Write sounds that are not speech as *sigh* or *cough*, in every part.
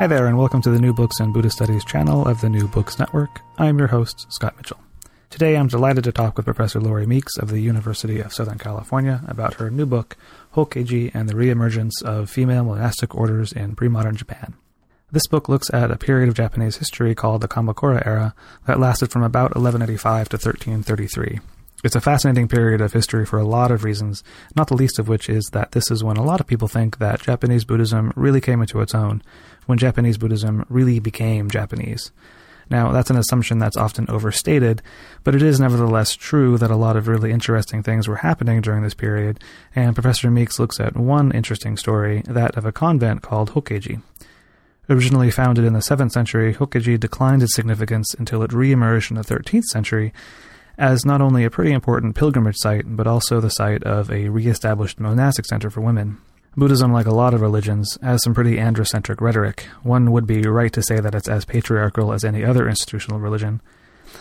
Hi there, and welcome to the New Books and Buddhist Studies channel of the New Books Network. I'm your host, Scott Mitchell. Today I'm delighted to talk with Professor Lori Meeks of the University of Southern California about her new book, Hokkeji and the Reemergence of Female Monastic Orders in Pre-Modern Japan. This book looks at a period of Japanese history called the Kamakura era that lasted from about 1185 to 1333. It's a fascinating period of history for a lot of reasons, not the least of which is that this is when a lot of people think that Japanese Buddhism really came into its own, when Japanese Buddhism really became Japanese. Now, that's an assumption that's often overstated, but it is nevertheless true that a lot of really interesting things were happening during this period, and Professor Meeks looks at one interesting story, that of a convent called Hokkeji. Originally founded in the 7th century, Hokkeji declined its significance until it re-emerged in the 13th century as not only a pretty important pilgrimage site, but also the site of a re-established monastic center for women. Buddhism, like a lot of religions, has some pretty androcentric rhetoric. One would be right to say that it's as patriarchal as any other institutional religion.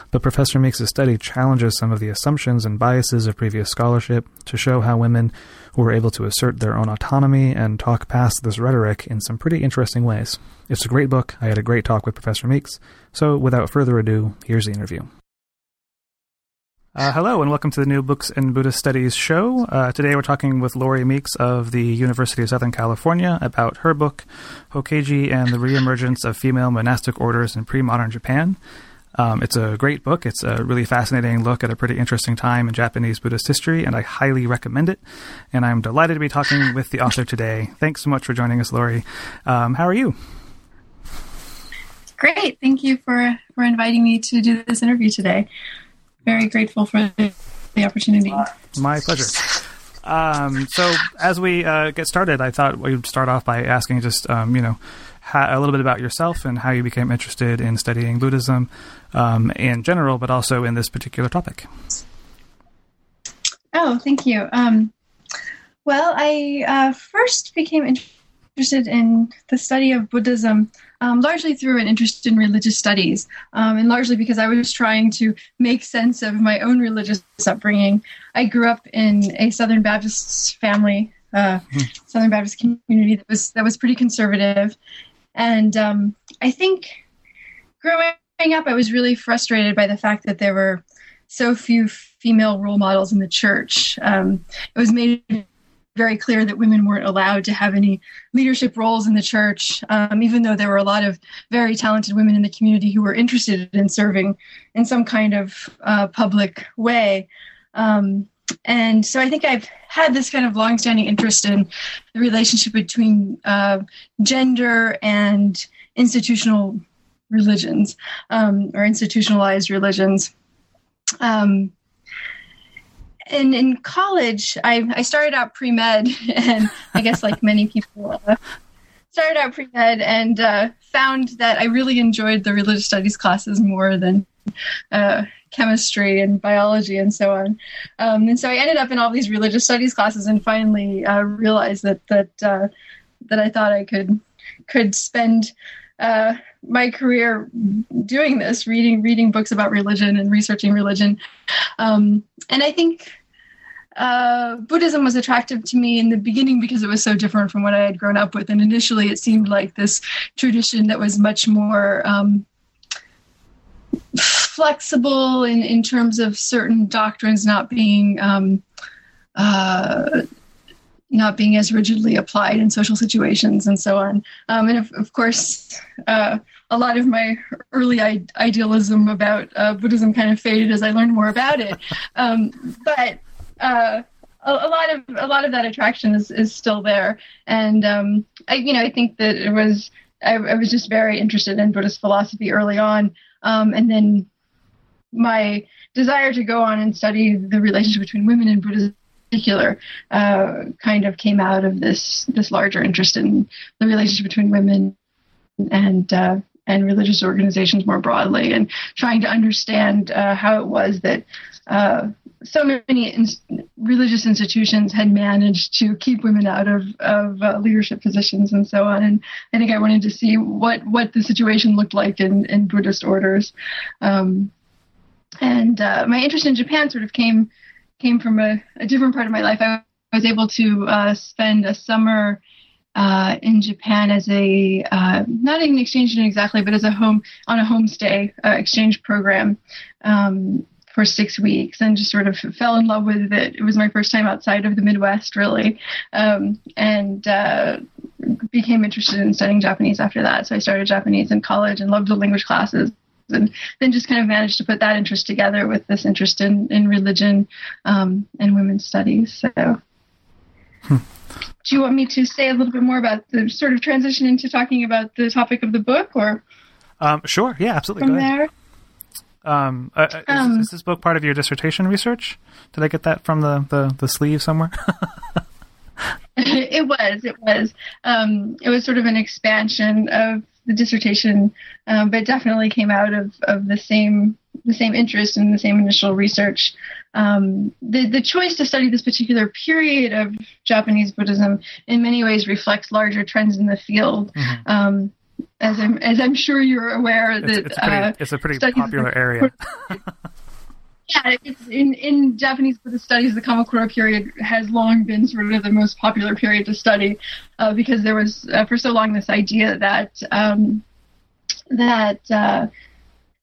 But Professor Meeks' study challenges some of the assumptions and biases of previous scholarship to show how women were able to assert their own autonomy and talk past this rhetoric in some pretty interesting ways. It's a great book. I had a great talk with Professor Meeks. So, without further ado, here's the interview. Uh, hello, and welcome to the New Books in Buddhist Studies show. Uh, today we're talking with Lori Meeks of the University of Southern California about her book, Hokkeji and the Reemergence of Female Monastic Orders in Pre-Modern Japan. Um, it's a great book. It's a really fascinating look at a pretty interesting time in Japanese Buddhist history, and I highly recommend it. And I'm delighted to be talking with the author today. Thanks so much for joining us, Lori. Um, how are you? Great. Thank you for, for inviting me to do this interview today very grateful for the opportunity. My pleasure. Um, so, as we uh, get started, I thought we'd start off by asking just, um, you know, a little bit about yourself and how you became interested in studying Buddhism um, in general, but also in this particular topic. Oh, thank you. Um, well, I uh, first became interested in the study of Buddhism um, largely through an interest in religious studies, um, and largely because I was trying to make sense of my own religious upbringing. I grew up in a Southern Baptist family, uh, hmm. Southern Baptist community that was that was pretty conservative, and um, I think growing up, I was really frustrated by the fact that there were so few female role models in the church. Um, it was made very clear that women weren't allowed to have any leadership roles in the church, um, even though there were a lot of very talented women in the community who were interested in serving in some kind of uh, public way. Um, and so I think I've had this kind of longstanding interest in the relationship between uh, gender and institutional religions um, or institutionalized religions. Um, in in college, I I started out pre med, *laughs* and I guess like many people. Uh, started out pre med and uh, found that I really enjoyed the religious studies classes more than uh, chemistry and biology and so on. Um, and so I ended up in all these religious studies classes and finally uh, realized that that uh, that I thought I could could spend uh, my career doing this, reading reading books about religion and researching religion. Um, and I think uh, Buddhism was attractive to me in the beginning because it was so different from what I had grown up with. And initially, it seemed like this tradition that was much more um, flexible in, in terms of certain doctrines not being. Um, uh, not being as rigidly applied in social situations and so on. Um, and of, of course, uh, a lot of my early I- idealism about uh, Buddhism kind of faded as I learned more about it. *laughs* Um, but uh, a, a, lot of a lot of that attraction is, is still there, and um, I you know I think that it was I, I, was just very interested in Buddhist philosophy early on, um, and then my desire to go on and study the relationship between women and Buddhism particular uh, kind of came out of this this larger interest in the relationship between women and uh, and religious organizations more broadly, and trying to understand uh, how it was that uh, so many in- religious institutions had managed to keep women out of, of uh, leadership positions and so on. And I think I wanted to see what, what the situation looked like in, in Buddhist orders. Um, and uh, my interest in Japan sort of came came from a, a different part of my life. I was able to uh, spend a summer uh, in Japan as a uh, not an exchange exactly, but as a home on a homestay uh, exchange program um, for six weeks, and just sort of fell in love with it. It was my first time outside of the Midwest, really, um, and uh, became interested in studying Japanese after that. So I started Japanese in college and loved the language classes and then just kind of managed to put that interest together with this interest in, in religion um, and women's studies. So, hmm. Do you want me to say a little bit more about the sort of transition into talking about the topic of the book, or? Um, sure. Yeah, absolutely. From there. Um, uh, is, um, is, this book part of your dissertation research? Did I get that from the the, the sleeve somewhere? *laughs* *laughs* it was. It was. Um, it was sort of an expansion of the dissertation, um, but definitely came out of, of the same the same interest and the same initial research. Um, the the choice to study this particular period of Japanese Buddhism in many ways reflects larger trends in the field. Mm-hmm. Um, as I'm as I'm sure you're aware that it's, it's, pretty, uh, it's a pretty popular area. yeah, in in Japanese Buddhist studies, the Kamakura period has long been sort of the most popular period to study uh, because there was uh, for so long this idea that um, that uh,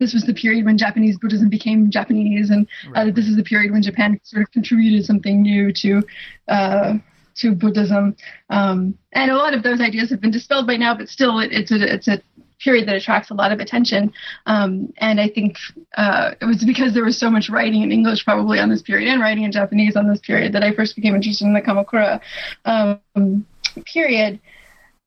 this was the period when Japanese Buddhism became Japanese, and uh, this is the period when Japan sort of contributed something new to uh, to Buddhism. Um, and a lot of those ideas have been dispelled by now, but still, it, it's a it's a period that attracts a lot of attention. Um, and I think uh, it was because there was so much writing in English probably on this period and writing in Japanese on this period that I first became interested in the Kamakura um, period.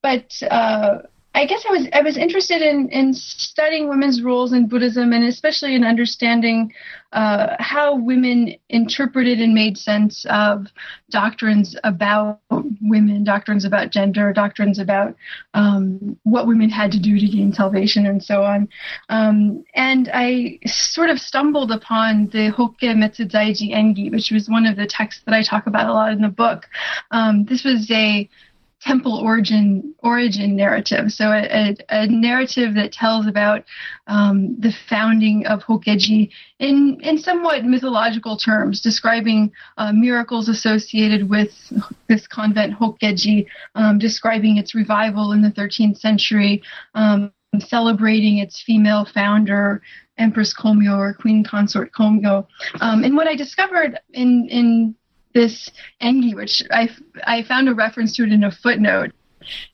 But uh, I guess I was I was interested in in studying women's roles in Buddhism and especially in understanding uh, how women interpreted and made sense of doctrines about women, doctrines about gender, doctrines about um, what women had to do to gain salvation, and so on. Um, and I sort of stumbled upon the Hokke Metsuzaiji Engi, which was one of the texts that I talk about a lot in the book. Um, this was a temple origin origin narrative. So a, a, a narrative that tells about um, the founding of Hokkeji in in somewhat mythological terms, describing uh, miracles associated with this convent Hokkeji, um, describing its revival in the 13th century. Um, celebrating its female founder, Empress Komyo or Queen Consort Komyo. Um, and what I discovered in in this engi, which I, I found a reference to it in a footnote,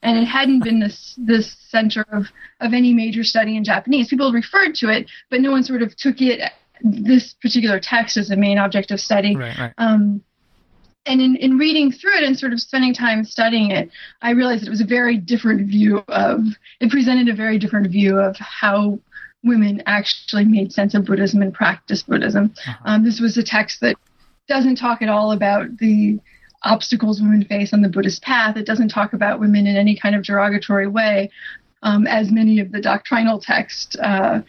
and it hadn't been this this center of of any major study in Japanese. People referred to it, but no one sort of took it this particular text as a main object of study. Right, right. Um, and in, in reading through it and sort of spending time studying it, I realized that it was a very different view of, it presented a very different view of how women actually made sense of Buddhism and practiced Buddhism. Uh-huh. Um, this was a text that doesn't talk at all about the obstacles women face on the Buddhist path. It doesn't talk about women in any kind of derogatory way, um, as many of the doctrinal texts uh,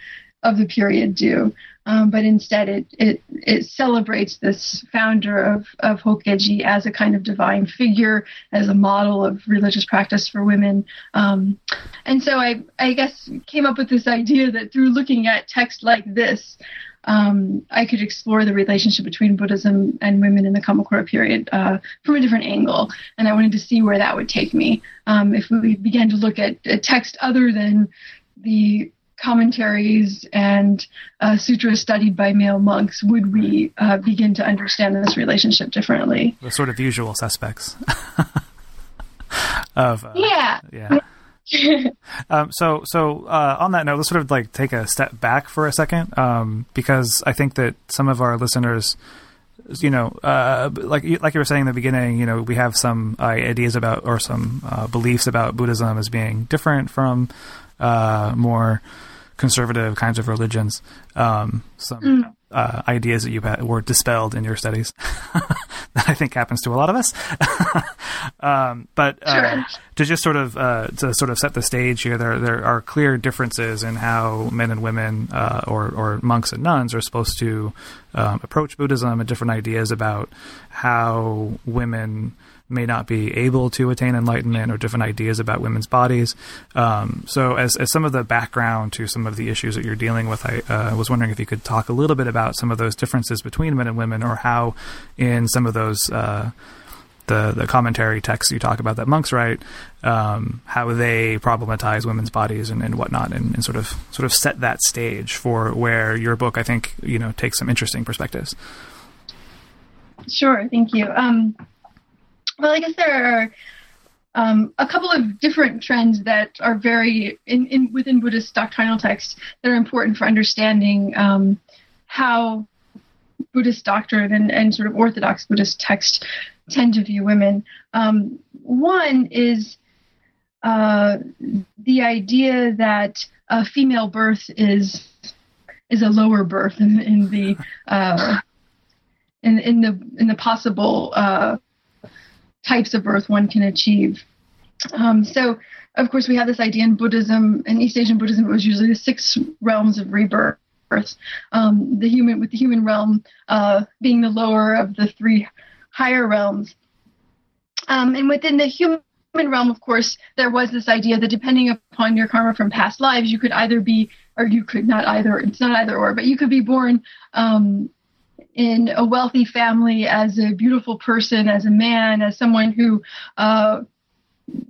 of the period do. Um, but instead, it, it it celebrates this founder of of Hokkeji as a kind of divine figure, as a model of religious practice for women. Um, and so I I guess came up with this idea that through looking at text like this, um, I could explore the relationship between Buddhism and women in the Kamakura period uh, from a different angle, and I wanted to see where that would take me um, if we began to look at a text other than the commentaries and uh, sutras studied by male monks, would we uh, begin to understand this relationship differently? The sort of usual suspects. *laughs* of uh, yeah, yeah. Um, so, so uh, on that note, let's sort of like take a step back for a second, um, because I think that some of our listeners, you know, uh, like like you were saying in the beginning, you know, we have some uh, ideas about or some uh, beliefs about Buddhism as being different from uh, more conservative kinds of religions. Um, some, mm. Uh, ideas that you were dispelled in your studies. *laughs* that I think happens to a lot of us. *laughs* um, but uh, sure. to just sort of uh, to sort of set the stage here, there there are clear differences in how men and women, uh, or or monks and nuns, are supposed to um, approach Buddhism, and different ideas about how women may not be able to attain enlightenment or different ideas about women's bodies. Um, so, as, as some of the background to some of the issues that you're dealing with, I uh, was wondering if you could talk a little bit about some of those differences between men and women, or how in some of those uh, the the commentary texts you talk about that monks write, um, how they problematize women's bodies and, and whatnot, and, and, sort of sort of set that stage for where your book, I think, you know, takes some interesting perspectives. Sure, thank you. Um, well, I guess there are um, a couple of different trends that are very in, in within Buddhist doctrinal texts that are important for understanding um, how Buddhist doctrine and, and sort of Orthodox Buddhist text tend to view women. Um, one is uh, the idea that a female birth is is a lower birth in, in the uh, in, in the in the possible uh, types of birth one can achieve. Um, so, of course, we have this idea in Buddhism, in East Asian Buddhism, it was usually the six realms of rebirth. Um, the human, with the human realm uh, being the lower of the three higher realms. Um, and within the human realm, of course, there was this idea that depending upon your karma from past lives, you could either be, or you could not either, it's not either or, but you could be born um, in a wealthy family as a beautiful person, as a man, as someone who uh,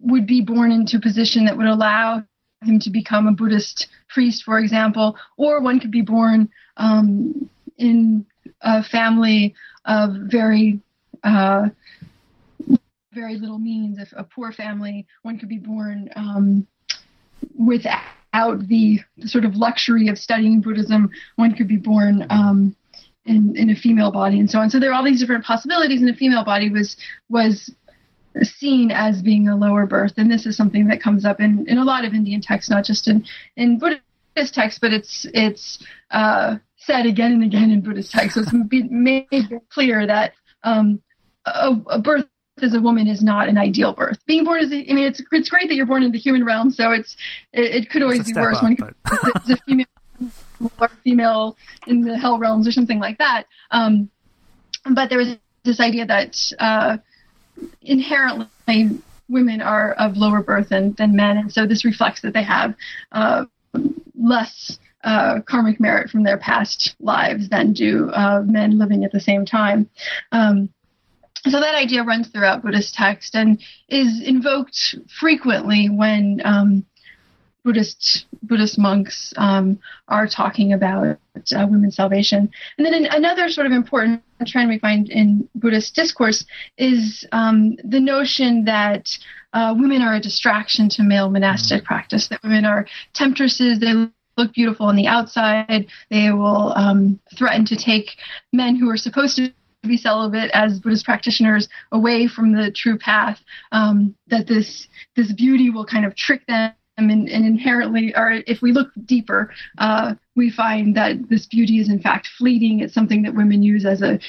would be born into a position that would allow him to become a Buddhist priest, for example, or one could be born um, in a family of very uh, very little means, a, a, poor family. One could be born um, without the, the, sort of luxury of studying Buddhism. One could be born um, in, in a female body and so on. So there are all these different possibilities, and a female body was was seen as being a lower birth, and this is something that comes up in, in a lot of Indian texts, not just in in Buddhist texts, but it's it's uh, said again and again in Buddhist texts. So it's made clear that um, a, a birth as a woman is not an ideal birth. Being born as a, I mean, it's it's great that you're born in the human realm, so it's it, it could always be worse up, when but... *laughs* it's a female female in the hell realms or something like that. Um, but there was this idea that uh, inherently women are of lower birth than, than men, and so this reflects that they have uh, less uh, karmic merit from their past lives than do uh, men living at the same time. Um, so that idea runs throughout Buddhist text and is invoked frequently when um, Buddhist Buddhist monks um, are talking about uh, women's salvation. And then another sort of important trend we find in Buddhist discourse is um, the notion that uh, women are a distraction to male monastic mm-hmm. practice. That women are temptresses. They look beautiful on the outside. They will um, threaten to take men who are supposed to be celibate as Buddhist practitioners away from the true path. Um, that this this beauty will kind of trick them and, and inherently, or if we look deeper, uh, we find that this beauty is in fact fleeting. It's something that women use as a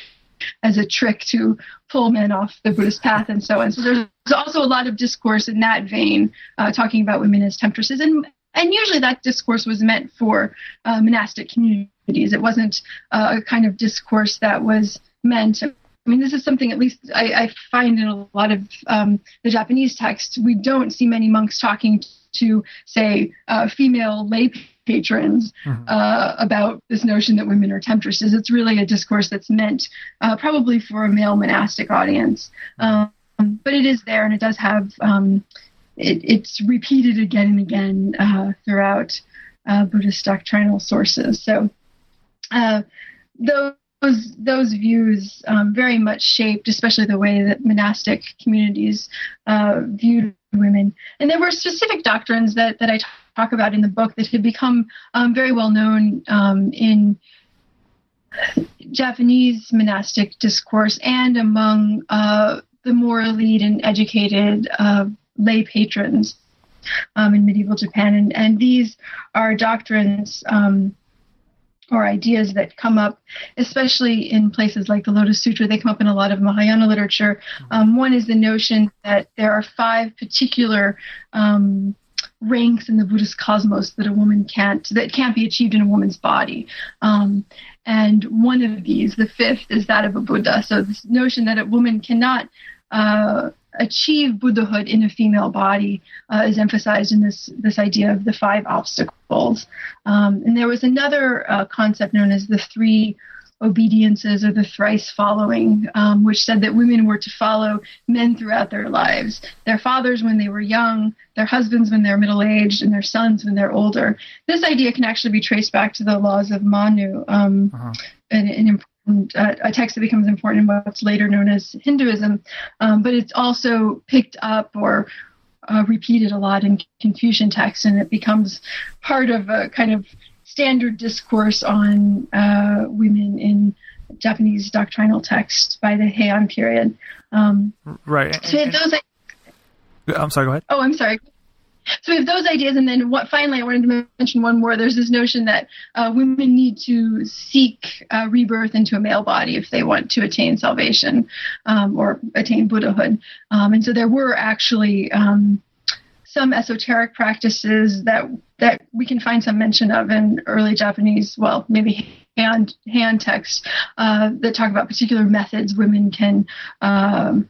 as a trick to pull men off the Buddhist path and so on. So there's also a lot of discourse in that vein, uh, talking about women as temptresses, and and usually that discourse was meant for uh, monastic communities. It wasn't uh, a kind of discourse that was meant. I mean, this is something at least I, I find in a lot of um, the Japanese texts. We don't see many monks talking to say uh, female lay patrons mm-hmm. uh, about this notion that women are temptresses. It's really a discourse that's meant uh, probably for a male monastic audience, um, but it is there and it does have um, it, it's repeated again and again uh, throughout uh, Buddhist doctrinal sources. So uh, those those those views um, very much shaped, especially the way that monastic communities uh, viewed women. And there were specific doctrines that, that I talk about in the book that had become um, very well known um, in Japanese monastic discourse and among uh, the more elite and educated uh, lay patrons um, in medieval Japan. And, and, these are doctrines um, or ideas that come up, especially in places like the Lotus Sutra. They come up in a lot of Mahayana literature. Um, one is the notion that there are five particular um, ranks in the Buddhist cosmos that a woman can't that can't be achieved in a woman's body. Um, and one of these, the fifth, is that of a Buddha. So this notion that a woman cannot uh, achieve Buddhahood in a female body uh, is emphasized in this this idea of the five obstacles. Um, and there was another uh, concept known as the three obediences or the thrice following, um, which said that women were to follow men throughout their lives their fathers when they were young, their husbands when they're middle aged, and their sons when they're older. This idea can actually be traced back to the laws of Manu, um, uh-huh. an, an, important, a text that becomes important in what's later known as Hinduism. Um, but it's also picked up or uh, repeated a lot in Confucian texts, and it becomes part of a kind of standard discourse on uh, women in Japanese doctrinal texts by the Heian period. Um, right. So those. I'm sorry. Go ahead. Oh, I'm sorry. So we have those ideas, and then what? Finally, I wanted to mention one more. There's this notion that uh, women need to seek uh, rebirth into a male body if they want to attain salvation um, or attain Buddhahood. Um, and so there were actually um, some esoteric practices that that we can find some mention of in early Japanese, well, maybe Heian Heian texts uh, that talk about particular methods women can um,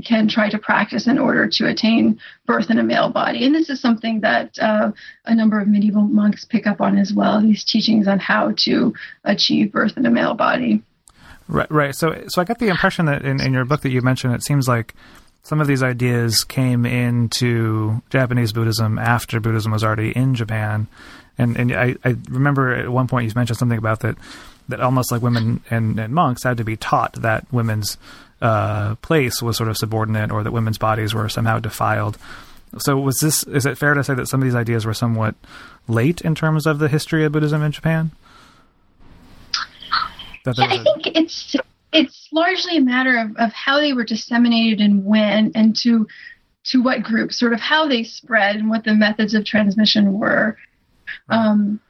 can try to practice in order to attain birth in a male body. And this is something that uh, a number of medieval monks pick up on as well. These teachings on how to achieve birth in a male body. Right, right. So, so I got the impression that in, in your book that you mentioned, it seems like some of these ideas came into Japanese Buddhism after Buddhism was already in Japan. And and I, I remember at one point you mentioned something about that that almost like women and, and monks had to be taught that women's uh, place was sort of subordinate or that women's bodies were somehow defiled. So was this is it fair to say that some of these ideas were somewhat late in terms of the history of Buddhism in Japan? yeah, I think it's it's largely a matter of, of how they were disseminated and when and to to what groups, sort of how they spread and what the methods of transmission were. Um,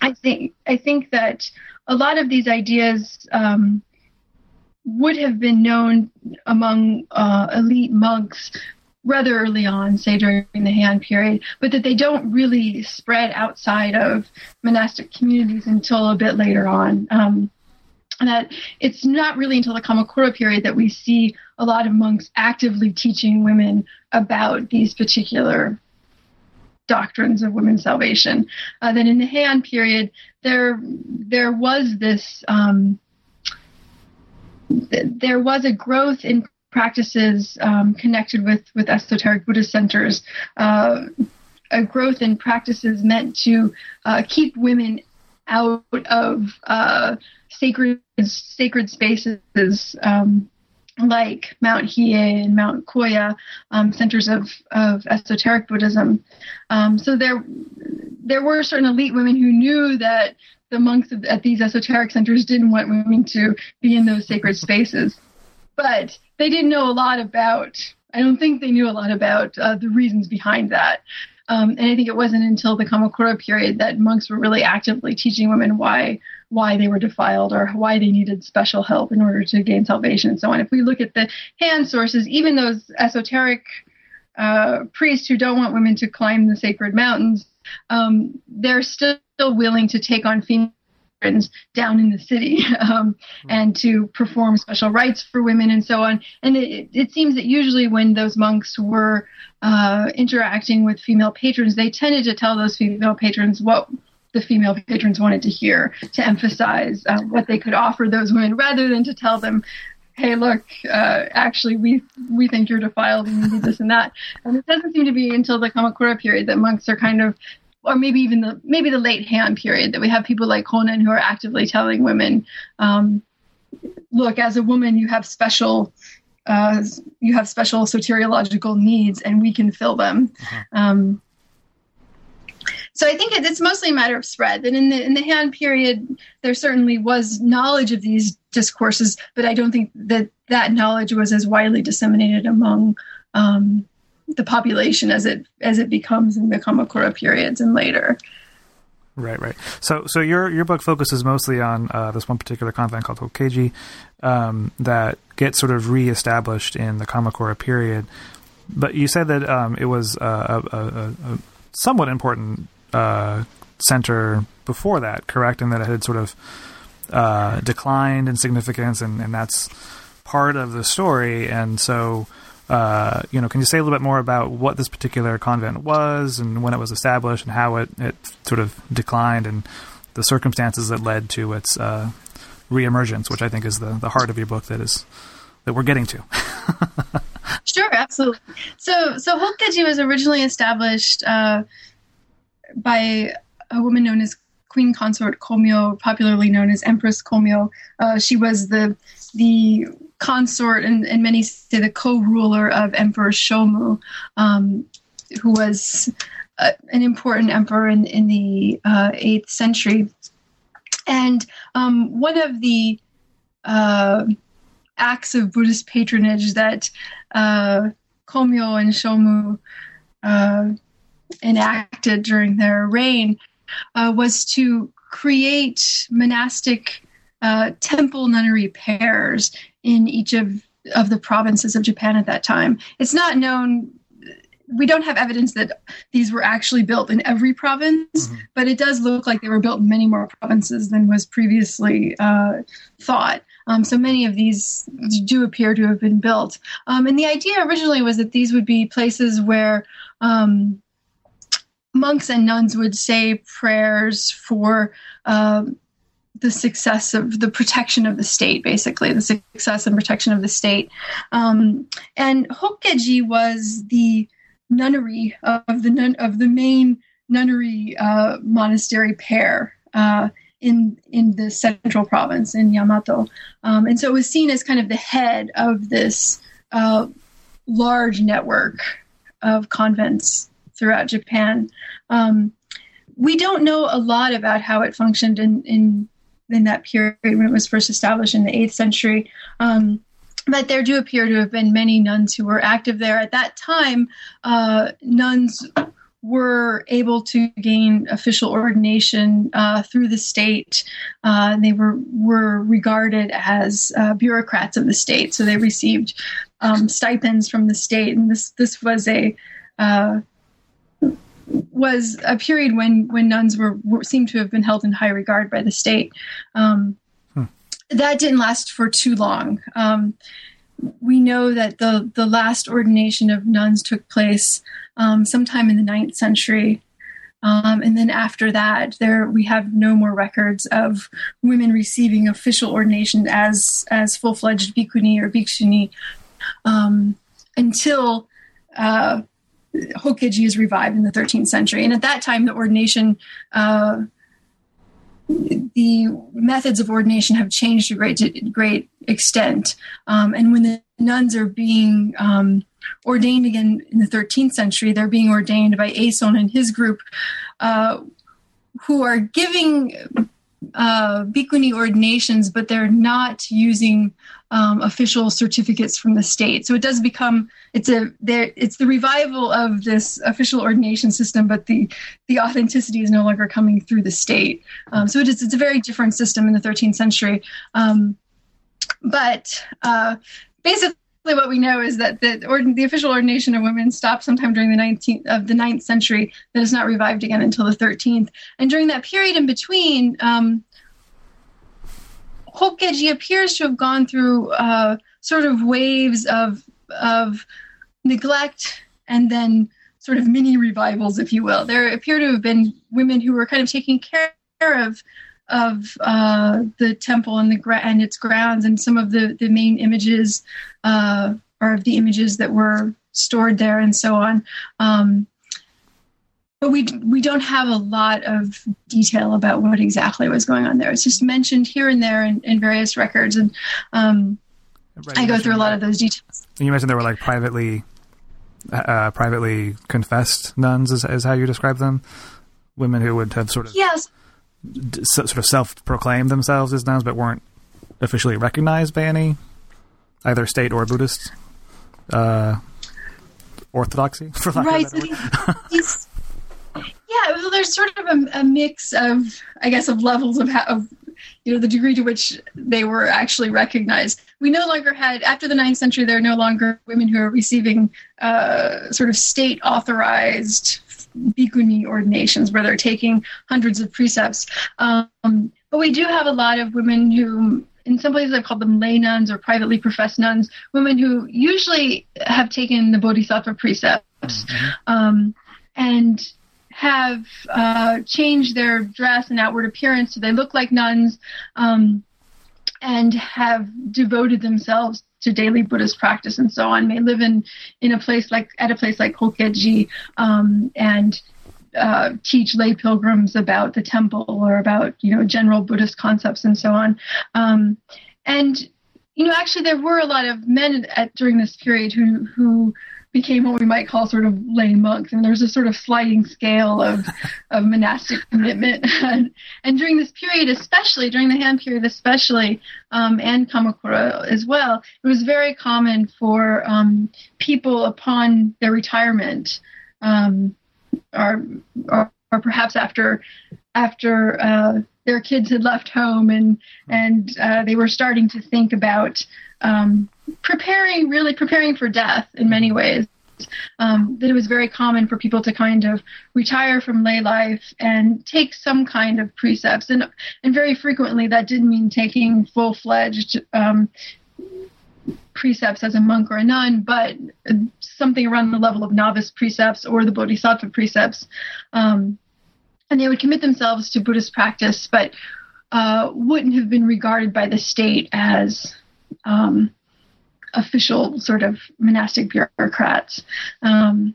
I think I think that a lot of these ideas um, would have been known among uh, elite monks rather early on, say during the Heian period, but that they don't really spread outside of monastic communities until a bit later on. Um, that it's not really until the Kamakura period that we see a lot of monks actively teaching women about these particular doctrines of women's salvation. Uh, that in the Heian period, there there was this um, th- there was a growth in practices um, connected with with esoteric Buddhist centers. Uh, a growth in practices meant to uh, keep women out of uh, sacred sacred spaces um, like Mount Hiei and Mount Koya, um, centers of, of esoteric Buddhism. Um, so there there were certain elite women who knew that the monks at these esoteric centers didn't want women to be in those sacred spaces, but they didn't know a lot about. I don't think they knew a lot about uh, the reasons behind that. Um, and I think it wasn't until the Kamakura period that monks were really actively teaching women why why they were defiled or why they needed special help in order to gain salvation and so on. If we look at the Heian sources, even those esoteric uh, priests who don't want women to climb the sacred mountains, um, they're still willing to take on female down in the city *laughs* um, and to perform special rites for women and so on. And it, it seems that usually when those monks were uh, interacting with female patrons, they tended to tell those female patrons what the female patrons wanted to hear to emphasize uh, what they could offer those women rather than to tell them hey, look, uh, actually, we we think you're defiled and you need this and that. And it doesn't seem to be until the Kamakura period that monks are kind of or maybe even the maybe the late Heian period that we have people like Honen who are actively telling women, um, look, as a woman, you have special uh, you have special soteriological needs, and we can fill them. Uh-huh. Um, so I think it's mostly a matter of spread. That in the in the Heian period, there certainly was knowledge of these discourses, but I don't think that that knowledge was as widely disseminated among um, the population as it as it becomes in the Kamakura periods and later. Right, right. So, so your your book focuses mostly on uh, this one particular convent called Hokkeji um, that gets sort of reestablished in the Kamakura period. But you said that um, it was a, a, a, somewhat important uh, center before that, correct? And that it had sort of uh, declined in significance, and, and that's part of the story. And so, uh, you know, can you say a little bit more about what this particular convent was and when it was established and how it, it sort of declined and the circumstances that led to its uh, reemergence, which I think is the, the heart of your book that is that we're getting to. *laughs* sure, absolutely. So, so Hokkeji was originally established uh, by a woman known as Queen Consort Komyo, popularly known as Empress Komyo. Uh, she was the the consort and, and many say the co-ruler of Emperor Shomu, um, who was uh, an important emperor in, in the uh, 8th century. And um, one of the uh, acts of Buddhist patronage that uh, Komyo and Shomu uh, enacted during their reign uh, was to create monastic temple nunnery pairs in each of of the provinces of Japan at that time. It's not known we don't have evidence that these were actually built in every province, mm-hmm. but it does look like they were built in many more provinces than was previously uh, thought. Um, so many of these do appear to have been built. Um, and the idea originally was that these would be places where um, monks and nuns would say prayers for uh, the success of the protection of the state, basically the success and protection of the state. Um, and Hokkeji was the nunnery of the nun- of the main nunnery uh, monastery pair. Uh, in in the central province in Yamato, um, and so it was seen as kind of the head of this uh, large network of convents throughout Japan. Um, we don't know a lot about how it functioned in, in in that period when it was first established in the 8th century. Um, but there do appear to have been many nuns who were active there. At that time, uh, nuns were able to gain official ordination uh, through the state. Uh, they were were regarded as uh, bureaucrats of the state, so they received um, stipends from the state, and this this was a uh, was a period when when nuns were, were seemed to have been held in high regard by the state. Um, hmm. That didn't last for too long. Um, we know that the the last ordination of nuns took place um, sometime in the 9th century. Um, and then after that, there we have no more records of women receiving official ordination as as full fledged bhikkhuni or bhikshuni um, until uh, Hokkeji is revived in the 13th century. And at that time, the ordination, uh, the methods of ordination have changed to great, great extent. Um, and when the nuns are being um, ordained again in the 13th century, they're being ordained by Eison and his group, uh, who are giving uh, bhikkhuni ordinations, but they're not using um, official certificates from the state. So it does become it's a there it's the revival of this official ordination system, but the the authenticity is no longer coming through the state. Um, so it is it's a very different system in the 13th century. Um, but uh, basically what we know is that the, the official ordination of women stopped sometime during the 19th of the 9th century that is not revived again until the 13th and during that period in between um, Hokkeji appears to have gone through uh, sort of waves of of neglect and then sort of mini revivals, if you will. There appear to have been women who were kind of taking care of of uh, the temple and the and its grounds, and some of the the main images uh, are of the images that were stored there, and so on. Um, but we we don't have a lot of detail about what exactly was going on there. It's just mentioned here and there in, in various records, and um, right, I go through a lot of those details. And You mentioned there were like privately uh, privately confessed nuns, is, is how you describe them, women who would have sort of yes. D- sort of self-proclaimed themselves as nuns, but weren't officially recognized by any either state or Buddhist uh, orthodoxy, *laughs* for lack right. of a better word. these, Yeah, well, there's sort of a, a mix of, I guess, of levels of, how, of you know the degree to which they were actually recognized. We no longer had after the ninth century. There are no longer women who are receiving uh, sort of state authorized bhikkhuni ordinations where they're taking hundreds of precepts. Um, but we do have a lot of women who in some places I've called them lay nuns or privately professed nuns, women who usually have taken the Bodhisattva precepts mm-hmm. um, and have uh, changed their dress and outward appearance so they look like nuns um, and have devoted themselves to daily Buddhist practice and so on may live in in a place like at a place like Hokkeji um, and uh, teach lay pilgrims about the temple or about you know general Buddhist concepts and so on. Um, and you know, actually, there were a lot of men at, during this period who who became what we might call sort of lay monks. And there's a sort of sliding scale of, of monastic commitment. and, *laughs* and, during this period, especially during the Heian period, especially, um, and Kamakura as well, it was very common for um, people upon their retirement um, or, or, or perhaps after after uh, their kids had left home and and uh, they were starting to think about um, preparing really preparing for death in many ways. Um, that it was very common for people to kind of retire from lay life and take some kind of precepts. And and very frequently that didn't mean taking full fledged um, precepts as a monk or a nun, but something around the level of novice precepts or the bodhisattva precepts. Um, and they would commit themselves to Buddhist practice, but uh, wouldn't have been regarded by the state as um, official sort of monastic bureaucrats. Um,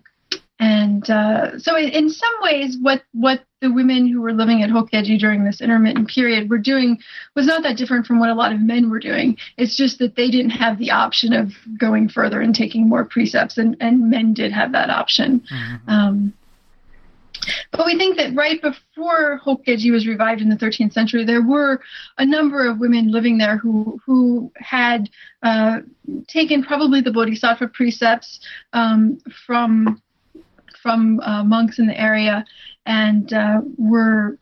and uh, so, in some ways, what what the women who were living at Hokkeji during this intermittent period were doing was not that different from what a lot of men were doing. It's just that they didn't have the option of going further and taking more precepts, and, and men did have that option. Mm-hmm. Um, but we think that right before Hokkeji was revived in the 13th century, there were a number of women living there who who had uh, taken probably the Bodhisattva precepts um, from from uh, monks in the area and uh, were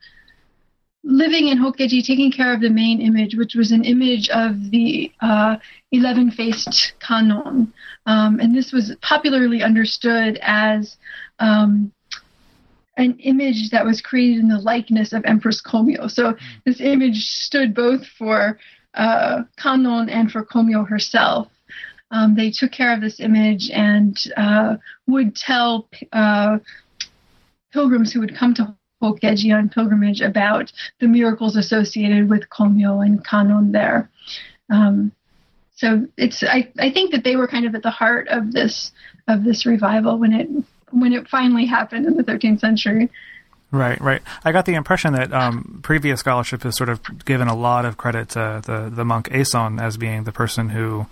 living in Hokkeji, taking care of the main image, which was an image of the uh, 11 faced Kannon. Um, and this was popularly understood as um, an image that was created in the likeness of Empress Komyo. So hmm. this image stood both for uh, Kannon and for Komyo herself. Um, they took care of this image and uh, would tell uh, pilgrims who would come to Hokkeji on pilgrimage about the miracles associated with Komyo and Kannon there. Um, so it's I, I think that they were kind of at the heart of this of this revival when it when it finally happened in the 13th century. Right, right. I got the impression that um, previous scholarship has sort of given a lot of credit to the the monk Eison as being the person who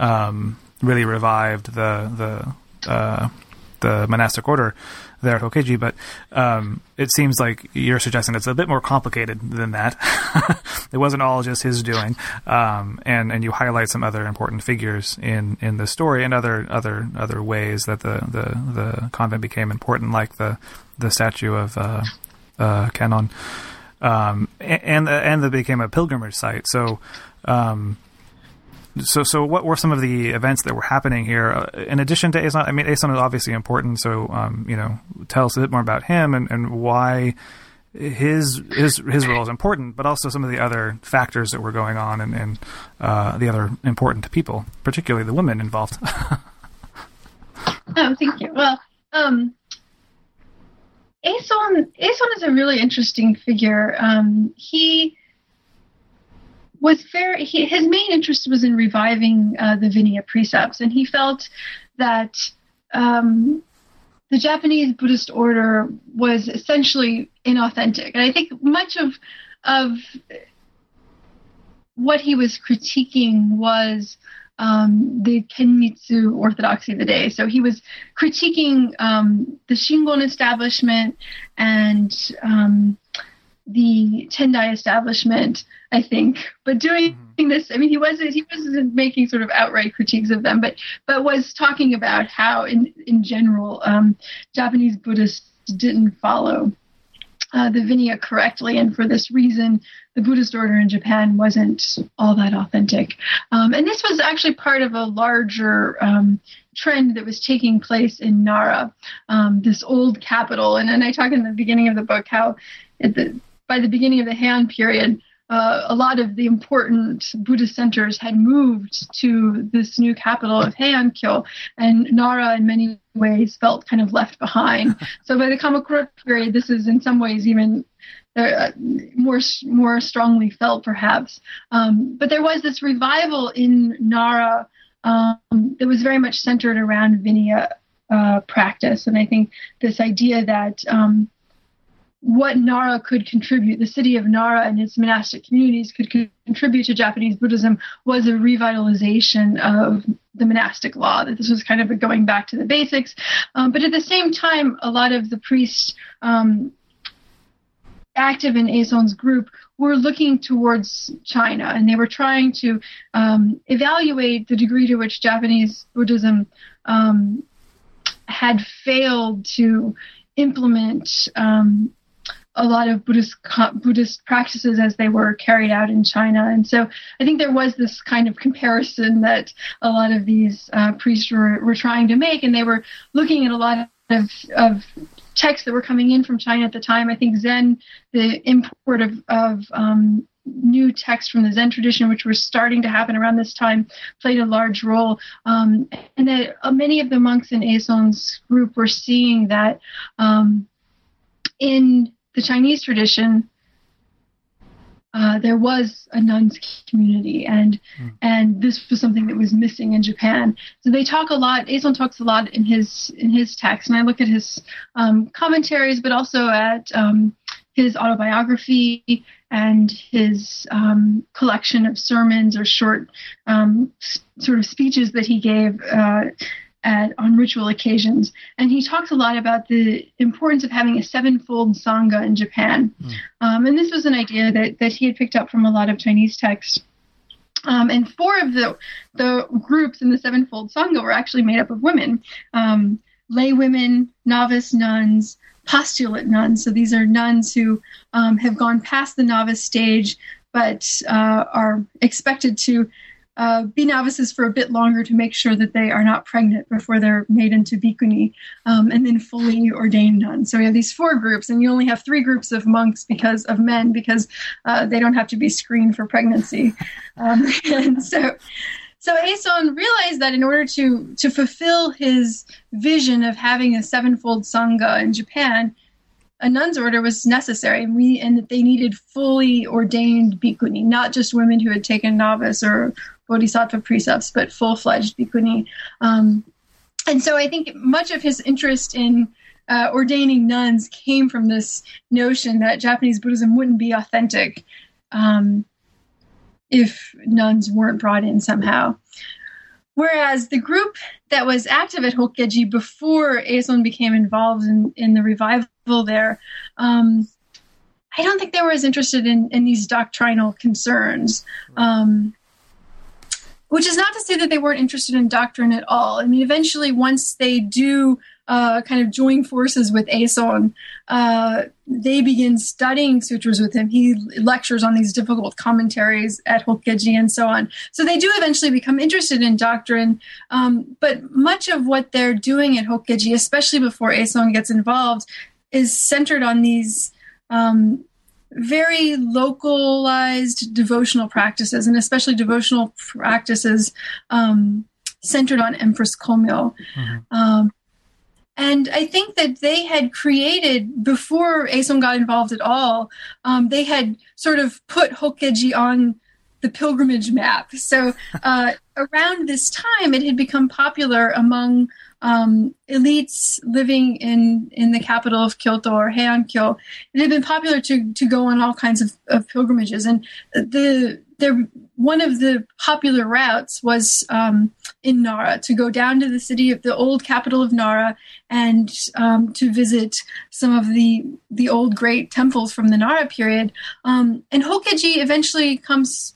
um, really revived the the uh, the monastic order there at Hokkeji, but um, it seems like you're suggesting it's a bit more complicated than that. *laughs* it wasn't all just his doing, um, and and you highlight some other important figures in, in the story and other other other ways that the, the, the convent became important, like the the statue of uh, uh, Kannon, um, and and that became a pilgrimage site. So. Um, so so what were some of the events that were happening here uh, in addition to Eison? I mean, Eison is obviously important. So um, you know, tell us a bit more about him and, and why his his his role is important, but also some of the other factors that were going on and, and uh, the other important people, particularly the women involved. *laughs* oh, thank you. Well, um, Eison Eison is a really interesting figure. Um, he was very he, his main interest was in reviving uh, the Vinaya precepts, and he felt that um, the Japanese Buddhist order was essentially inauthentic. And I think much of of what he was critiquing was um, the Kenmitsu orthodoxy of the day. So he was critiquing um, the Shingon establishment and um, the Tendai establishment, I think. But doing mm-hmm. this, I mean, he wasn't he wasn't making sort of outright critiques of them, but but was talking about how, in in general, um, Japanese Buddhists didn't follow uh, the Vinaya correctly, and for this reason, the Buddhist order in Japan wasn't all that authentic. Um, and this was actually part of a larger um, trend that was taking place in Nara, um, this old capital. And then I talk in the beginning of the book how the, by the beginning of the Heian period, uh, a lot of the important Buddhist centers had moved to this new capital of Heian-kyo, and Nara, in many ways, felt kind of left behind. *laughs* so by the Kamakura period, this is in some ways even uh, more more strongly felt, perhaps. Um, but there was this revival in Nara um, that was very much centered around Vinaya uh, practice, and I think this idea that um, what Nara could contribute, the city of Nara and its monastic communities could contribute to Japanese Buddhism was a revitalization of the monastic law, that this was kind of a going back to the basics. Um, but at the same time, a lot of the priests um, active in Eison's group were looking towards China and they were trying to um, evaluate the degree to which Japanese Buddhism um, had failed to implement um, a lot of Buddhist Buddhist practices as they were carried out in China, and so I think there was this kind of comparison that a lot of these uh, priests were, were trying to make, and they were looking at a lot of, of texts that were coming in from China at the time. I think Zen, the import of, of um, new texts from the Zen tradition, which were starting to happen around this time, played a large role. Um, and that uh, many of the monks in Eison's group were seeing that um, in the Chinese tradition, uh, there was a nuns community, and mm. and this was something that was missing in Japan. So they talk a lot. Eison talks a lot in his in his text, and I look at his um, commentaries, but also at um, his autobiography and his um, collection of sermons or short um, sort of speeches that he gave. Uh, at, on ritual occasions. And he talks a lot about the importance of having a sevenfold Sangha in Japan. Mm. Um, and this was an idea that, that he had picked up from a lot of Chinese texts. Um, and four of the, the groups in the sevenfold Sangha were actually made up of women um, lay women, novice nuns, postulate nuns. So these are nuns who um, have gone past the novice stage but uh, are expected to uh, be novices for a bit longer to make sure that they are not pregnant before they're made into bhikkhuni, um, and then fully ordained nuns. So we have these four groups, and you only have three groups of monks because of men because uh, they don't have to be screened for pregnancy. Um, *laughs* and so. So Eison realized that in order to to fulfill his vision of having a sevenfold sangha in Japan, a nun's order was necessary, and we and that they needed fully ordained bhikkhuni, not just women who had taken novice or bodhisattva precepts, but full fledged bhikkhuni. Um, and so I think much of his interest in uh, ordaining nuns came from this notion that Japanese Buddhism wouldn't be authentic um, if nuns weren't brought in somehow. Whereas the group that was active at Hokkeji before Eison became involved in, in the revival there, um, I don't think they were as interested in, in these doctrinal concerns. Um, which is not to say that they weren't interested in doctrine at all. I mean, eventually, once they do uh, kind of join forces with Eison, uh, they begin studying sutras with him. He lectures on these difficult commentaries at Hokkeji and so on. So they do eventually become interested in doctrine. Um, but much of what they're doing at Hokkeji, especially before Eison gets involved, is centered on these um, very localized devotional practices, and especially devotional practices um, centered on Empress Komyo. Mm-hmm. Um, and I think that they had created, before Eison got involved at all, um, they had sort of put Hokkeji on the pilgrimage map. So uh, *laughs* around this time, it had become popular among um, elites living in in the capital of Kyoto or Heian-kyo. It had been popular to to go on all kinds of, of pilgrimages, and the there one of the popular routes was um, in Nara to go down to the city of the old capital of Nara and um, to visit some of the the old great temples from the Nara period. Um, and Hokkeji eventually comes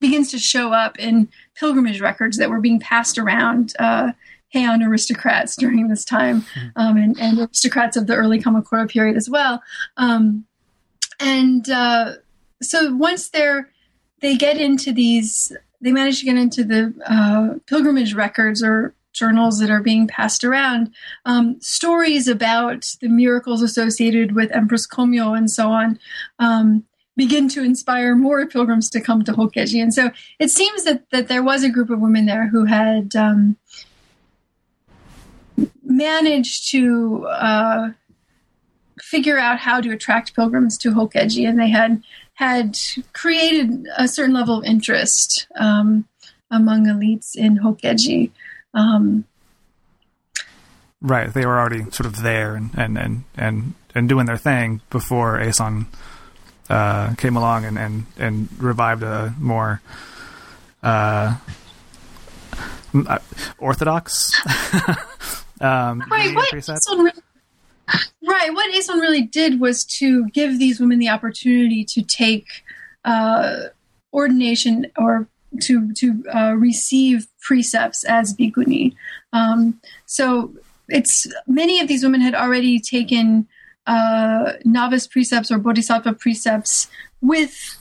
begins to show up in pilgrimage records that were being passed around. Uh, Heian aristocrats *laughs* during this time, hmm. um, and, and, aristocrats of the early Kamakura period as well. Um, and uh, so once they're they get into these, they manage to get into the uh, pilgrimage records or journals that are being passed around, um, stories about the miracles associated with Empress Komyo and so on. Um, begin to inspire more pilgrims to come to Hokkeji. And so it seems that, that there was a group of women there who had um, managed to uh, figure out how to attract pilgrims to Hokkeji, and they had had created a certain level of interest um, among elites in Hokkeji. Um, right, they were already sort of there and and and and, and doing their thing before Eison uh, came along and, and and revived a more uh, uh orthodox. *laughs* um, right, what really, right, what Eison really did was to give these women the opportunity to take uh, ordination or to to uh, receive precepts as bhikkhuni. Um, so it's many of these women had already taken uh, novice precepts or bodhisattva precepts with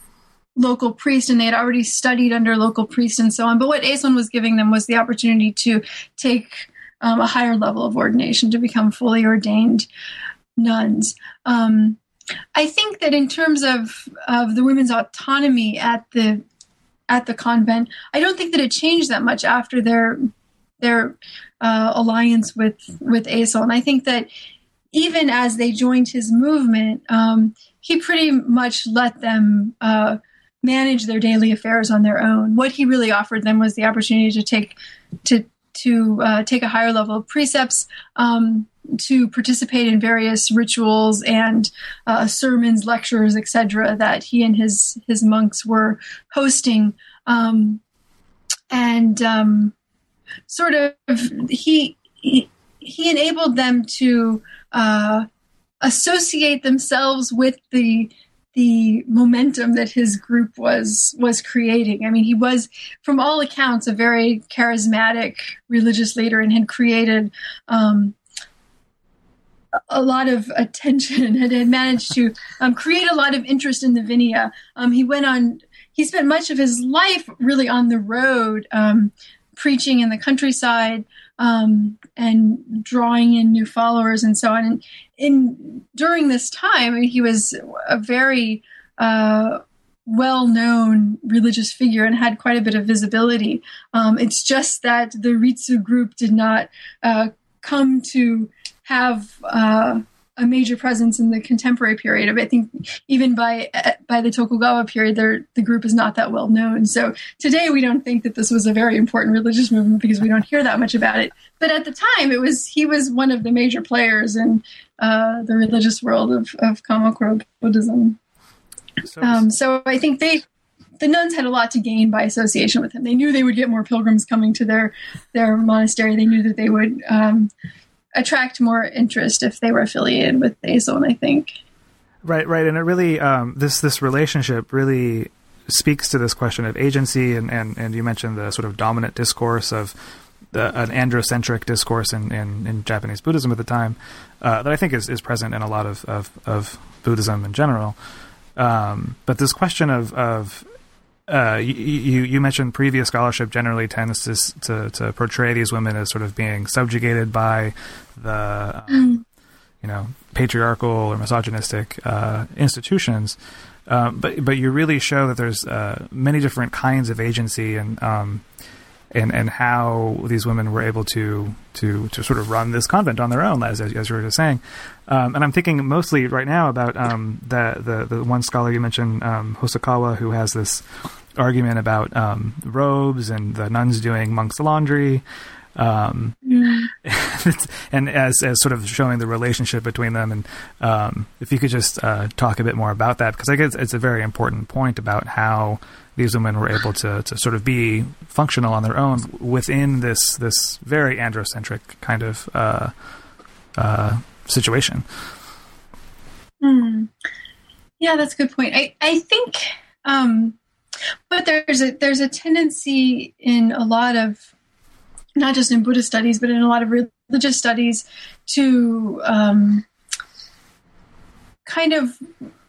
local priests and they had already studied under local priests and so on. But what Eison was giving them was the opportunity to take um, a higher level of ordination to become fully ordained nuns. Um, I think that in terms of, of the women's autonomy at the at the convent, I don't think that it changed that much after their their uh, alliance with with Eison. And I think that even as they joined his movement, um, he pretty much let them uh, manage their daily affairs on their own. What he really offered them was the opportunity to take to to uh, take a higher level of precepts, um, to participate in various rituals and uh, sermons, lectures, etc. that he and his his monks were hosting, um, and um, sort of he, he, he enabled them to uh, associate themselves with the the momentum that his group was was creating. I mean, he was, from all accounts, a very charismatic religious leader and had created um, a lot of attention and had managed to um, create a lot of interest in the Vinaya. Um, he went on. He spent much of his life really on the road, um, preaching in the countryside um, and drawing in new followers and so on. And in during this time, he was a very uh, well-known religious figure and had quite a bit of visibility. Um, it's just that the Ritsu group did not uh, come to have uh, a major presence in the contemporary period. I think even by by the Tokugawa period, the group is not that well known. So today we don't think that this was a very important religious movement because we don't hear that much about it. But at the time, it was he was one of the major players in uh, the religious world of, of Kamakura Buddhism. So, um, so I think they the nuns had a lot to gain by association with him. They knew they would get more pilgrims coming to their their monastery. They knew that they would um, attract more interest if they were affiliated with Eison, I think. Right, right, and it really um, this this relationship really speaks to this question of agency, and, and, and you mentioned the sort of dominant discourse of the, an androcentric discourse in, in, in, Japanese Buddhism at the time uh, that I think is, is present in a lot of, of, of Buddhism in general. Um, but this question of, of uh, you, you mentioned previous scholarship generally tends to, to, to portray these women as sort of being subjugated by the um, you know patriarchal or misogynistic uh, institutions. Um, but but you really show that there's uh, many different kinds of agency and um, and and how these women were able to to to sort of run this convent on their own, as as you were just saying. Um, and I'm thinking mostly right now about um, the, the the one scholar you mentioned, um, Hosokawa, who has this argument about um, robes and the nuns doing monks' laundry. Um, mm. *laughs* and as, as sort of showing the relationship between them, and um, if you could just uh, talk a bit more about that, because I guess it's a very important point about how these women were able to, to sort of be functional on their own within this this very androcentric kind of uh, uh, situation. Mm. Yeah, that's a good point. I I think, um, but there's a there's a tendency in a lot of not just in Buddhist studies, but in a lot of religious studies to um, kind of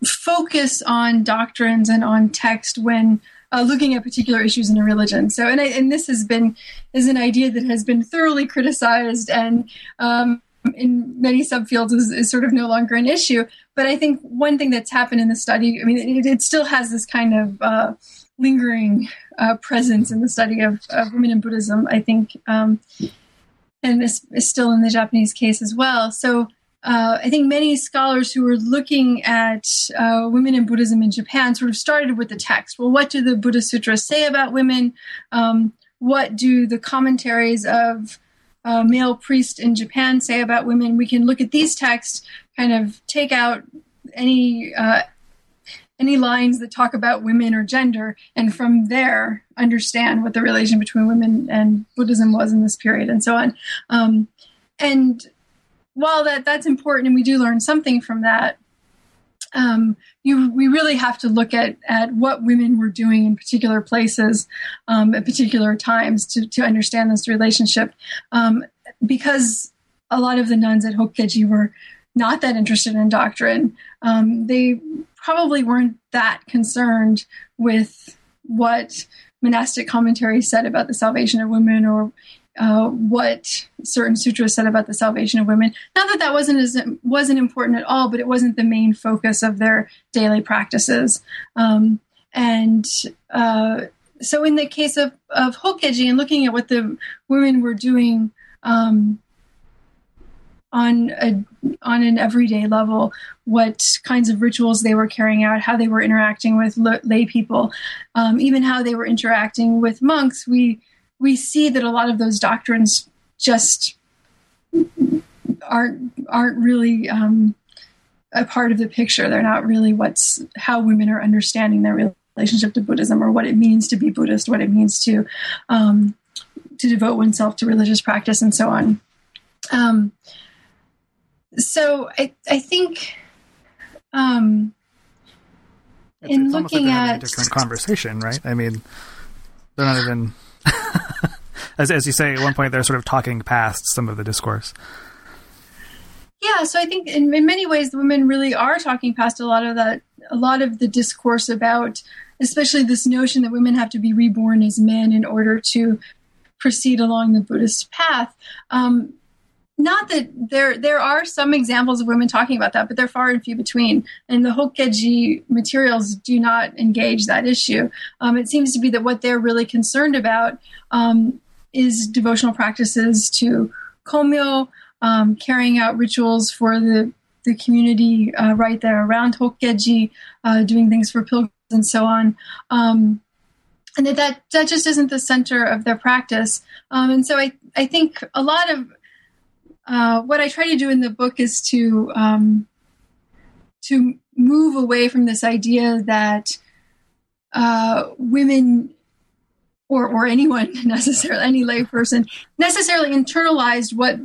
focus on doctrines and on text when uh, looking at particular issues in a religion. So, and I, and this has been is an idea that has been thoroughly criticized and um, in many subfields is, is, sort of no longer an issue. But I think one thing that's happened in the study, I mean, it, it still has this kind of uh, lingering uh, presence in the study of, of, women in Buddhism. I think, um, and this is still in the Japanese case as well. So uh, I think many scholars who were looking at uh, women in Buddhism in Japan sort of started with the text. Well, what do the Buddha Sutras say about women? Um, what do the commentaries of uh, male priests in Japan say about women? We can look at these texts, kind of take out any uh, any lines that talk about women or gender, and from there understand what the relation between women and Buddhism was in this period, and so on. Um, and while that that's important and we do learn something from that, um, you we really have to look at at what women were doing in particular places um, at particular times to to understand this relationship, um, because a lot of the nuns at Hokkeji were not that interested in doctrine. Um, they probably weren't that concerned with what monastic commentary said about the salvation of women or uh, what certain sutras said about the salvation of women. Not that that wasn't as wasn't important at all, but it wasn't the main focus of their daily practices. Um, and uh, so, in the case of of Hokkeji and looking at what the women were doing um, on a on an everyday level, what kinds of rituals they were carrying out, how they were interacting with lay people, um, even how they were interacting with monks, we we see that a lot of those doctrines just aren't aren't really um, a part of the picture. They're not really what's how women are understanding their relationship to Buddhism or what it means to be Buddhist, what it means to um, to devote oneself to religious practice and so on. Um, so I I think um, it's, in it's looking like at a different conversation, right? I mean, they're not even as as you say at one point, they're sort of talking past some of the discourse. Yeah, so I think in, in many ways the women really are talking past a lot of that, a lot of the discourse about, especially this notion that women have to be reborn as men in order to proceed along the Buddhist path. Um, not that there there are some examples of women talking about that, but they're far and few between. And the Hokkeji materials do not engage that issue. Um, it seems to be that what they're really concerned about um, is devotional practices to Komyo, um, carrying out rituals for the the community uh, right there around Hokkeji, uh, doing things for pilgrims and so on. Um, and that, that that just isn't the center of their practice. Um, and so I, I think a lot of uh, what I try to do in the book is to um, to move away from this idea that uh, women or or anyone *laughs* necessarily any layperson necessarily internalized what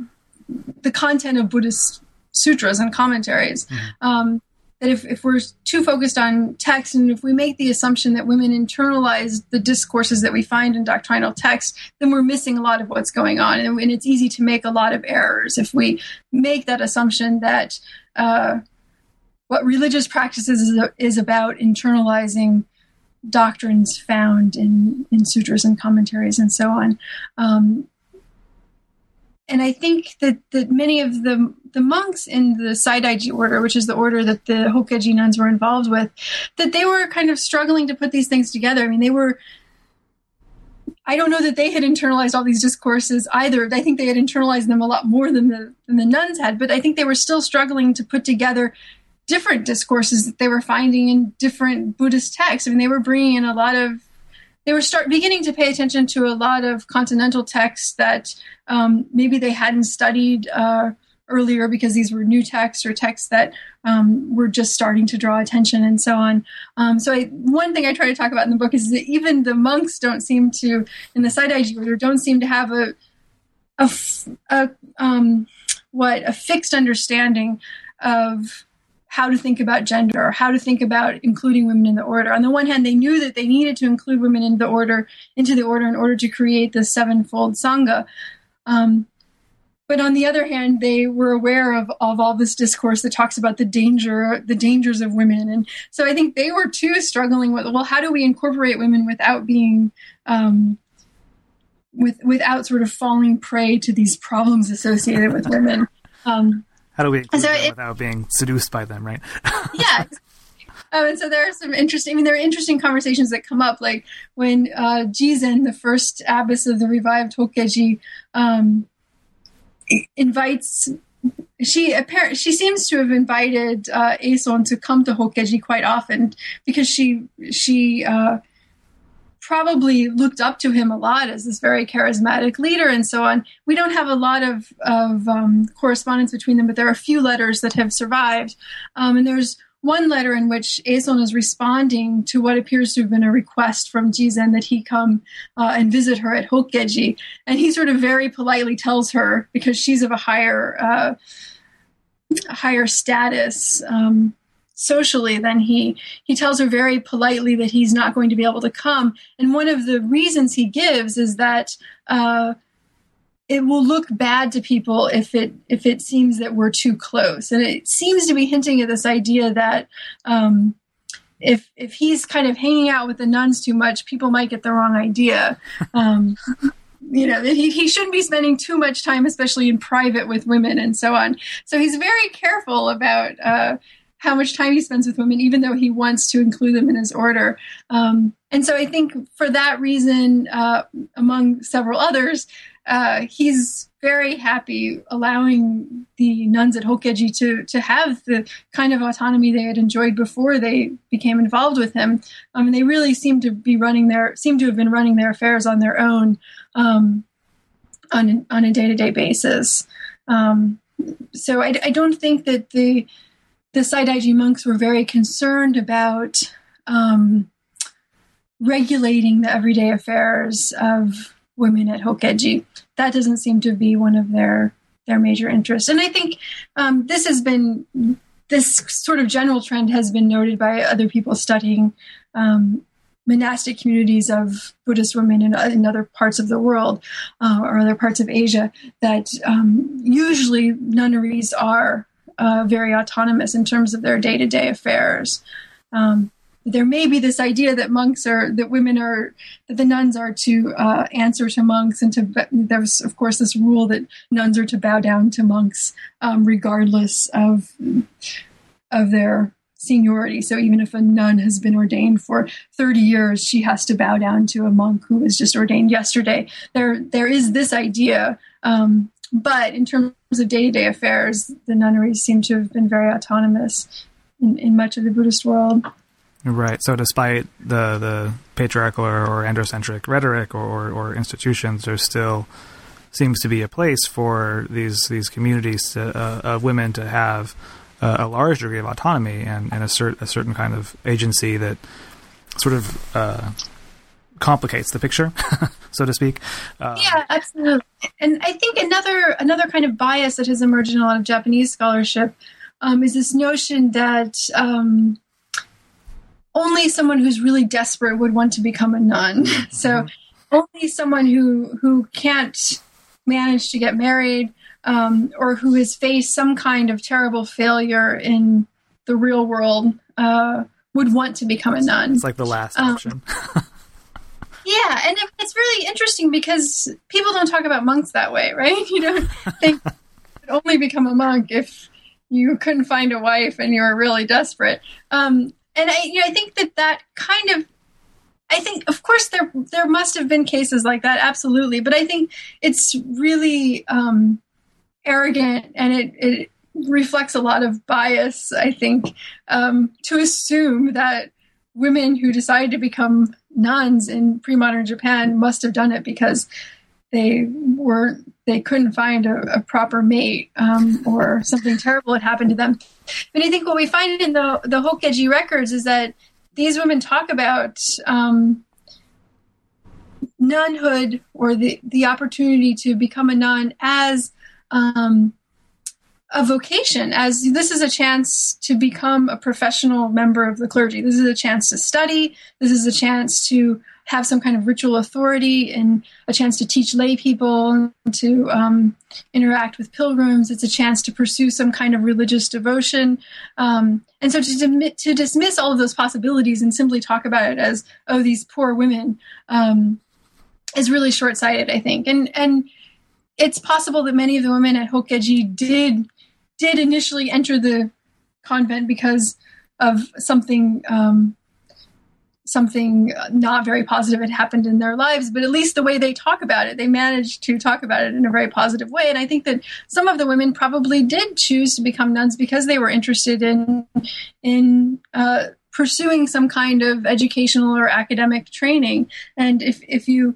the content of Buddhist sutras and commentaries. Mm-hmm. Um, that if, if we're too focused on text and if we make the assumption that women internalize the discourses that we find in doctrinal text, then we're missing a lot of what's going on. And, and it's easy to make a lot of errors if we make that assumption that uh, what religious practices is, is about internalizing doctrines found in, in sutras and commentaries and so on. Um, and I think that, that many of the the monks in the Saidaiji order, which is the order that the Hokkeji nuns were involved with, that they were kind of struggling to put these things together. I mean, they were. I don't know that they had internalized all these discourses either. I think they had internalized them a lot more than the than the nuns had, but I think they were still struggling to put together different discourses that they were finding in different Buddhist texts. I mean, they were bringing in a lot of they were start beginning to pay attention to a lot of continental texts that um, maybe they hadn't studied uh, earlier because these were new texts or texts that um, were just starting to draw attention and so on. Um, so I, one thing I try to talk about in the book is that even the monks don't seem to, in the Saidaiji order, don't seem to have a, a, a um, what a fixed understanding of how to think about gender or how to think about including women in the order. On the one hand, they knew that they needed to include women in the order into the order in order to create the sevenfold sangha. Um, but on the other hand, they were aware of, of all this discourse that talks about the danger, the dangers of women. And so I think they were too struggling with, well, how do we incorporate women without being, um, with, without sort of falling prey to these problems associated with women. Um, how do we include so them it, without being seduced by them, right? *laughs* yeah. Um, and so there are some interesting, I mean, there are interesting conversations that come up, like when uh, Jizen, the first abbess of the revived Hokkeji, um, invites she apparently she seems to have invited uh, Eison to come to Hokkeji quite often because she she uh, probably looked up to him a lot as this very charismatic leader and so on. We don't have a lot of of um, correspondence between them, but there are a few letters that have survived, um, and there's one letter in which Eison is responding to what appears to have been a request from Jizen that he come uh, and visit her at Hokkeji. And he sort of very politely tells her, because she's of a higher, uh, higher status um, socially then he, he tells her very politely that he's not going to be able to come. And one of the reasons he gives is that uh, it will look bad to people if it if it seems that we're too close. And it seems to be hinting at this idea that um, if if he's kind of hanging out with the nuns too much people might get the wrong idea. *laughs* Um, you know he, he shouldn't be spending too much time especially in private with women and so on. So he's very careful about uh, how much time he spends with women, even though he wants to include them in his order. Um, and so I think for that reason, uh, among several others, uh, he's very happy allowing the nuns at Hokkeji to to have the kind of autonomy they had enjoyed before they became involved with him. I mean, they really seem to be running their seem to have been running their affairs on their own um, on on a day to day basis. Um, so I, I, don't think that the the Saidaiji monks were very concerned about um, regulating the everyday affairs of women at Hokkeji. That doesn't seem to be one of their their major interests. And I think um, this has been this sort of general trend has been noted by other people studying um, monastic communities of Buddhist women in, in other parts of the world uh, or other parts of Asia that um, usually nunneries are uh, very autonomous in terms of their day to day affairs. Um, there may be this idea that monks are that women are that the nuns are to uh, answer to monks and to there's of course this rule that nuns are to bow down to monks um, regardless of of their seniority so even if a nun has been ordained for 30 years she has to bow down to a monk who was just ordained yesterday there there is this idea um, but in terms of day-to-day affairs the nunneries seem to have been very autonomous in, in much of the buddhist world Right. So, despite the the patriarchal or, or androcentric rhetoric or, or, or, institutions, there still seems to be a place for these these communities to, uh, of women to have uh, a large degree of autonomy and, and assert a certain kind of agency that sort of uh, complicates the picture, *laughs* so to speak. Um, yeah, absolutely. And I think another another kind of bias that has emerged in a lot of Japanese scholarship um, is this notion that um, only someone who's really desperate would want to become a nun. *laughs* Mm-hmm. So only someone who who can't manage to get married um, or who has faced some kind of terrible failure in the real world uh, would want to become a nun. It's like the last um, option. *laughs* yeah, and it, it's really interesting because people don't talk about monks that way, right? *laughs* You don't think *laughs* you could only become a monk if you couldn't find a wife and you were really desperate. Um, and I, you know, I think that that kind of I think, of course, there there must have been cases like that, absolutely. But I think it's really um, arrogant, and it, it reflects a lot of bias. I think um, to assume that women who decided to become nuns in pre-modern Japan must have done it because they weren't they couldn't find a, a proper mate um, or something terrible had happened to them. And I think what we find in the the Hokkeji records is that these women talk about um, nunhood or the the opportunity to become a nun as um, a vocation as this is a chance to become a professional member of the clergy this is a chance to study this is a chance to have some kind of ritual authority and a chance to teach lay people, and to um, interact with pilgrims. It's a chance to pursue some kind of religious devotion. Um, and so to, to dismiss all of those possibilities and simply talk about it as, oh, these poor women, um, is really short sighted, I think. And, and it's possible that many of the women at Hokkeji did, did initially enter the convent because of something um, something not very positive had happened in their lives, but at least the way they talk about it, they managed to talk about it in a very positive way. And I think that some of the women probably did choose to become nuns because they were interested in in uh, pursuing some kind of educational or academic training. And if if you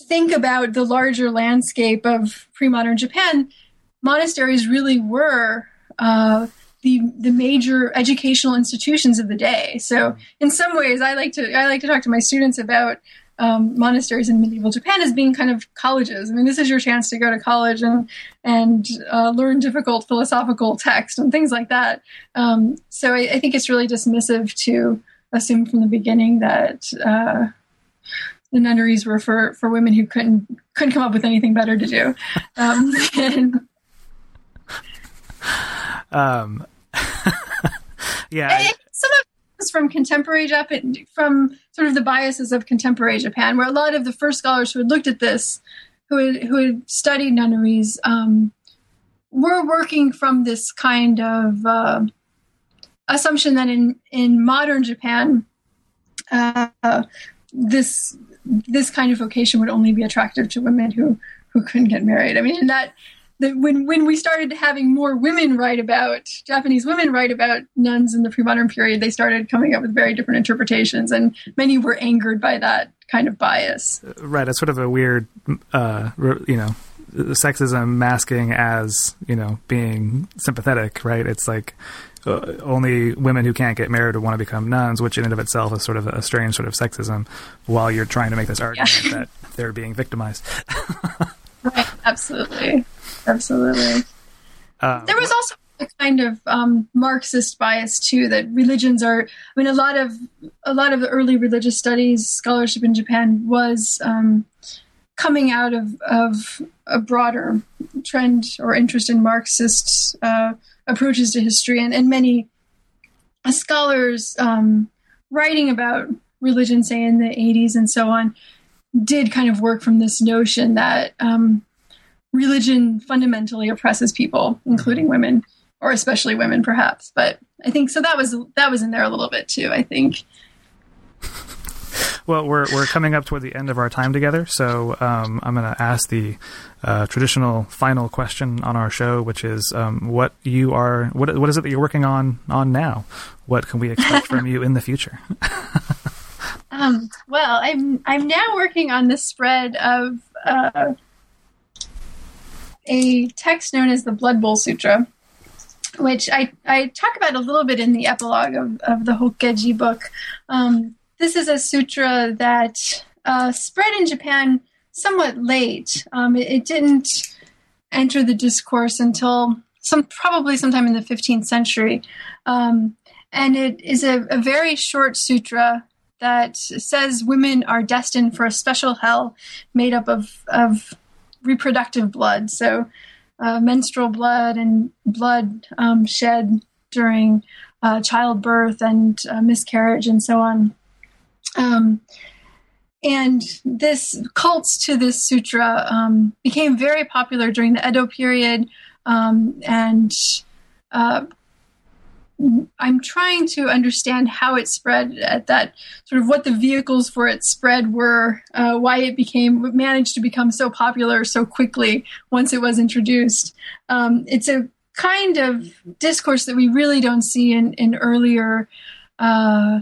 think about the larger landscape of pre-modern Japan, monasteries really were. Uh, the the major educational institutions of the day. So in some ways, I like to I like to talk to my students about um, monasteries in medieval Japan as being kind of colleges. I mean, this is your chance to go to college and and uh, learn difficult philosophical text and things like that. Um, so I, I, think it's really dismissive to assume from the beginning that. Uh, the nunneries were for, for women who couldn't couldn't come up with anything better to do. Um, *laughs* and, um, *laughs* yeah. some of it's from contemporary Japan, from sort of the biases of contemporary Japan, where a lot of the first scholars who had looked at this, who had, who had studied nunneries, um, were working from this kind of uh, assumption that in in modern Japan, uh, this this kind of vocation would only be attractive to women who who couldn't get married. I mean, and that that when when we started having more women write about Japanese women write about nuns in the pre-modern period, they started coming up with very different interpretations, and many were angered by that kind of bias. Right, it's sort of a weird, uh, you know, sexism masking as you know being sympathetic. Right, it's like. Uh, only women who can't get married want to become nuns, which in and of itself is sort of a strange sort of sexism. While you're trying to make this argument yeah. that they're being victimized. *laughs* right, absolutely absolutely. Uh, there was also a kind of um, Marxist bias too that religions are. I mean, a lot of a lot of the early religious studies scholarship in Japan was um, coming out of of a broader trend or interest in Marxist uh, approaches to history, and, and many scholars um, writing about religion, say in the 80s and so on, did kind of work from this notion that um, religion fundamentally oppresses people, including women, or especially women, perhaps. But I think so. That was that was in there a little bit too. I think. *laughs* Well, we're we're coming up toward the end of our time together, so um, I'm going to ask the uh, traditional final question on our show, which is um, what you are what what is it that you're working on on now? What can we expect from you in the future? *laughs* *laughs* um, well, I'm I'm now working on the spread of. Uh, a text known as the Blood Bowl Sutra, which I, I talk about a little bit in the epilogue of, of the Hokkeji book. Um, this is a sutra that uh, spread in Japan somewhat late. Um, it, it, didn't enter the discourse until some probably sometime in the 15th century. Um, and it is a, a very short sutra that says women are destined for a special hell made up of, of reproductive blood, so uh, menstrual blood and blood um, shed during uh, childbirth and uh, miscarriage and so on. Um, and this cults to this sutra um, became very popular during the Edo period um, and uh, I'm trying to understand how it spread at that sort of what the vehicles for its spread were, uh, why it became managed to become so popular so quickly once it was introduced. Um, it's a kind of discourse that we really don't see in in earlier uh,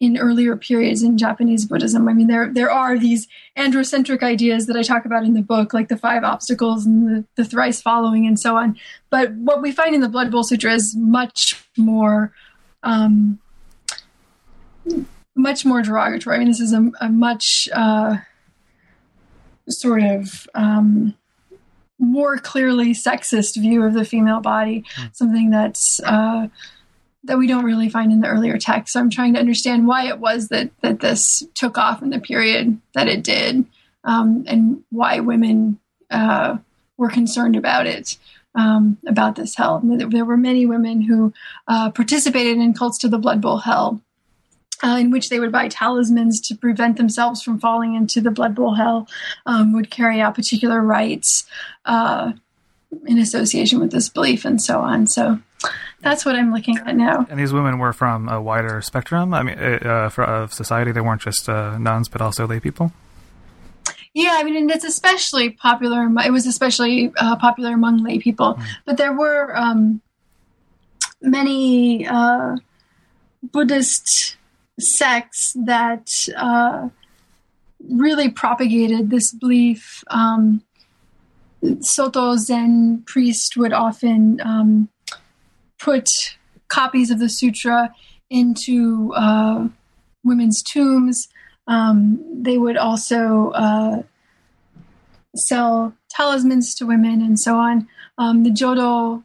in earlier periods in Japanese Buddhism. I mean, there there are these androcentric ideas that I talk about in the book, like the five obstacles and the, the thrice following and so on. But what we find in the Blood Bowl Sutra is much more, um, much more derogatory. I mean, this is a, a much uh, sort of um, more clearly sexist view of the female body, mm. something that's uh, that we don't really find in the earlier text. So I'm trying to understand why it was that that this took off in the period that it did, um, and why women uh, were concerned about it, um, about this hell. There were many women who uh, participated in cults to the Blood Bowl hell. Uh, in which they would buy talismans to prevent themselves from falling into the blood bowl hell, um, would carry out particular rites uh, in association with this belief, and so on. So that's what I'm looking at now. And these women were from a wider spectrum. I mean, uh, for, of society. They weren't just uh, nuns, but also lay people. Yeah, I mean, and it's especially popular. It was especially uh, popular among lay people, mm. but there were um, many uh, Buddhist sects that uh, really propagated this belief. Um, Soto Zen priest would often um, put copies of the sutra into uh, women's tombs. Um, they would also uh, sell talismans to women and so on. Um, the Jodo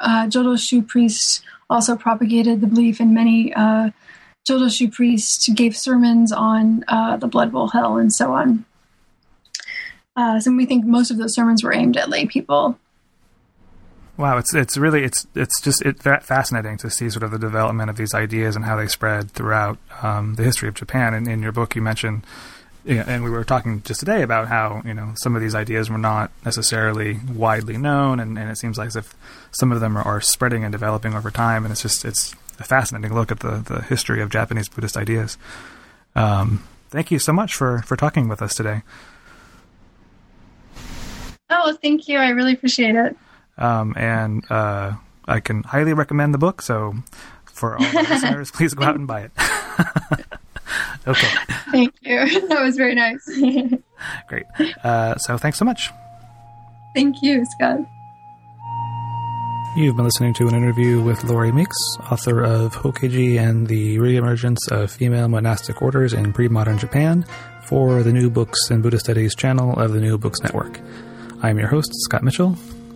uh, Jodo Shu priests also propagated the belief, and many uh, Jodo Shu priests gave sermons on uh, the blood bowl hell and so on. Uh, so we think most of those sermons were aimed at lay people. Wow, it's it's really it's it's just it, fascinating to see sort of the development of these ideas and how they spread throughout um, the history of Japan. And in your book, you mentioned, and we were talking just today about how you know some of these ideas were not necessarily widely known, and, and it seems like as if some of them are, are, spreading and developing over time. And it's just it's a fascinating look at the the history of Japanese Buddhist ideas. Um, thank you so much for for talking with us today. Oh, thank you. I really appreciate it. Um, and uh, I can highly recommend the book. So for all the *laughs* listeners, please go out and buy it. *laughs* okay. Thank you. *laughs* That was very nice. Great. Uh, so thanks so much. Thank you, Scott. You've been listening to an interview with Lori Meeks, author of Hokkeji and the Reemergence of Female Monastic Orders in Pre-Modern Japan, for the New Books and Buddhist Studies channel of the New Books Network. I'm your host, Scott Mitchell.